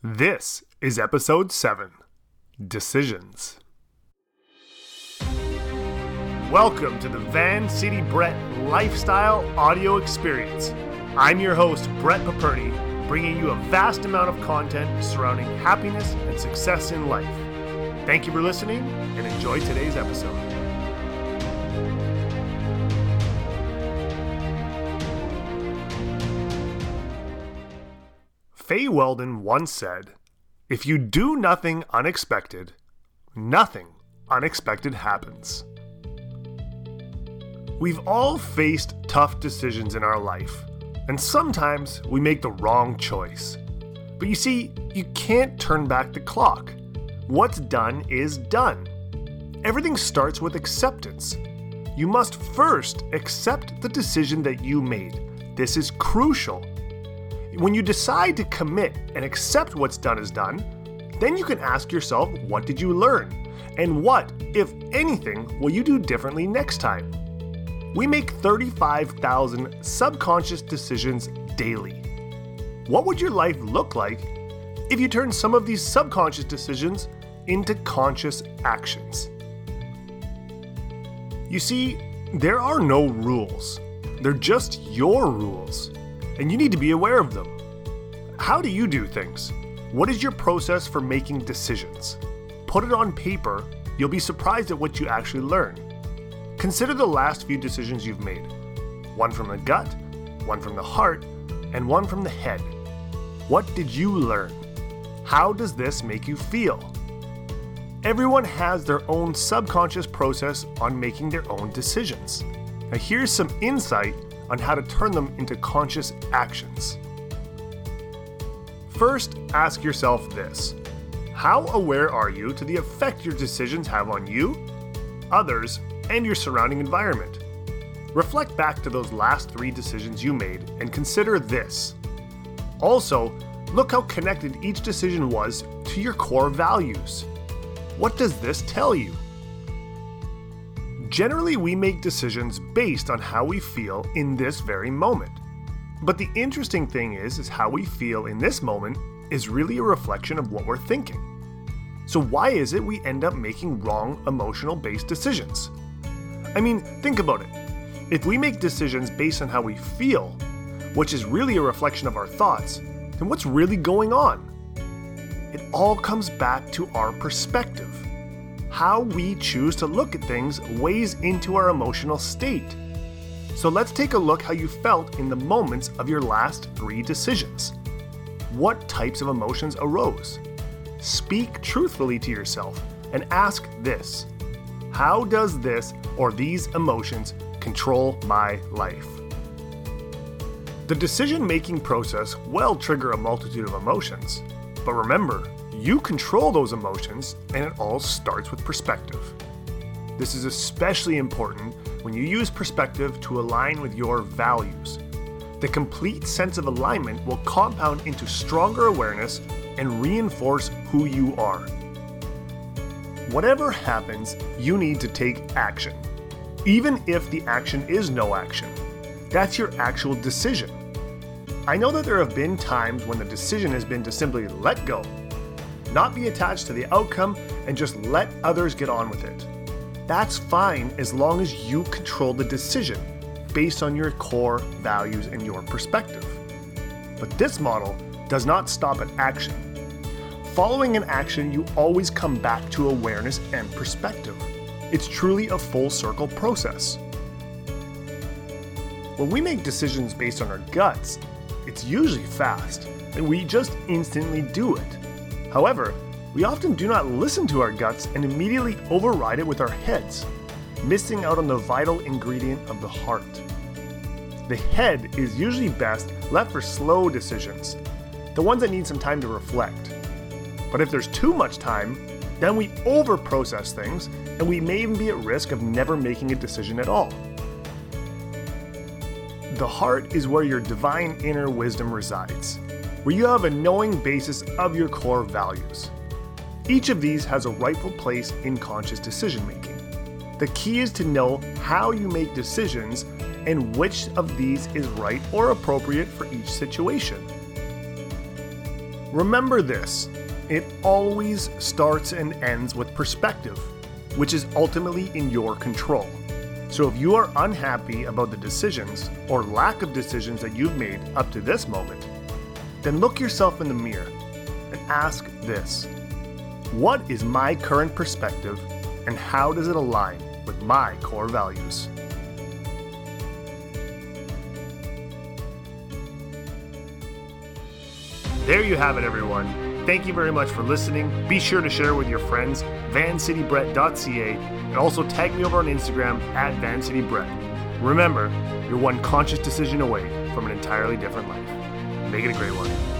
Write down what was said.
This is episode 7 Decisions. Welcome to the Van City Brett Lifestyle Audio Experience. I'm your host, Brett Paperny, bringing you a vast amount of content surrounding happiness and success in life. Thank you for listening and enjoy today's episode. Fay Weldon once said, If you do nothing unexpected, nothing unexpected happens. We've all faced tough decisions in our life, and sometimes we make the wrong choice. But you see, you can't turn back the clock. What's done is done. Everything starts with acceptance. You must first accept the decision that you made. This is crucial. When you decide to commit and accept what's done is done, then you can ask yourself, what did you learn? And what, if anything, will you do differently next time? We make 35,000 subconscious decisions daily. What would your life look like if you turned some of these subconscious decisions into conscious actions? You see, there are no rules. They're just your rules, and you need to be aware of them. How do you do things? What is your process for making decisions? Put it on paper, you'll be surprised at what you actually learn. Consider the last few decisions you've made one from the gut, one from the heart, and one from the head. What did you learn? How does this make you feel? Everyone has their own subconscious process on making their own decisions. Now, here's some insight on how to turn them into conscious actions. First, ask yourself this How aware are you to the effect your decisions have on you, others, and your surrounding environment? Reflect back to those last three decisions you made and consider this. Also, look how connected each decision was to your core values. What does this tell you? Generally, we make decisions based on how we feel in this very moment. But the interesting thing is is how we feel in this moment is really a reflection of what we're thinking. So why is it we end up making wrong emotional based decisions? I mean, think about it. If we make decisions based on how we feel, which is really a reflection of our thoughts, then what's really going on? It all comes back to our perspective. How we choose to look at things weighs into our emotional state. So let's take a look how you felt in the moments of your last three decisions. What types of emotions arose? Speak truthfully to yourself and ask this How does this or these emotions control my life? The decision making process will trigger a multitude of emotions. But remember, you control those emotions, and it all starts with perspective. This is especially important when you use perspective to align with your values. The complete sense of alignment will compound into stronger awareness and reinforce who you are. Whatever happens, you need to take action. Even if the action is no action, that's your actual decision. I know that there have been times when the decision has been to simply let go, not be attached to the outcome, and just let others get on with it. That's fine as long as you control the decision based on your core values and your perspective. But this model does not stop at action. Following an action, you always come back to awareness and perspective. It's truly a full circle process. When we make decisions based on our guts, it's usually fast, and we just instantly do it. However, we often do not listen to our guts and immediately override it with our heads, missing out on the vital ingredient of the heart. The head is usually best left for slow decisions, the ones that need some time to reflect. But if there's too much time, then we over process things and we may even be at risk of never making a decision at all. The heart is where your divine inner wisdom resides, where you have a knowing basis of your core values. Each of these has a rightful place in conscious decision making. The key is to know how you make decisions and which of these is right or appropriate for each situation. Remember this it always starts and ends with perspective, which is ultimately in your control. So if you are unhappy about the decisions or lack of decisions that you've made up to this moment, then look yourself in the mirror and ask this What is my current perspective and how does it align with my core values? There you have it, everyone. Thank you very much for listening. Be sure to share with your friends, vancitybrett.ca, and also tag me over on Instagram at vancitybrett. Remember, you're one conscious decision away from an entirely different life. Make it a great one.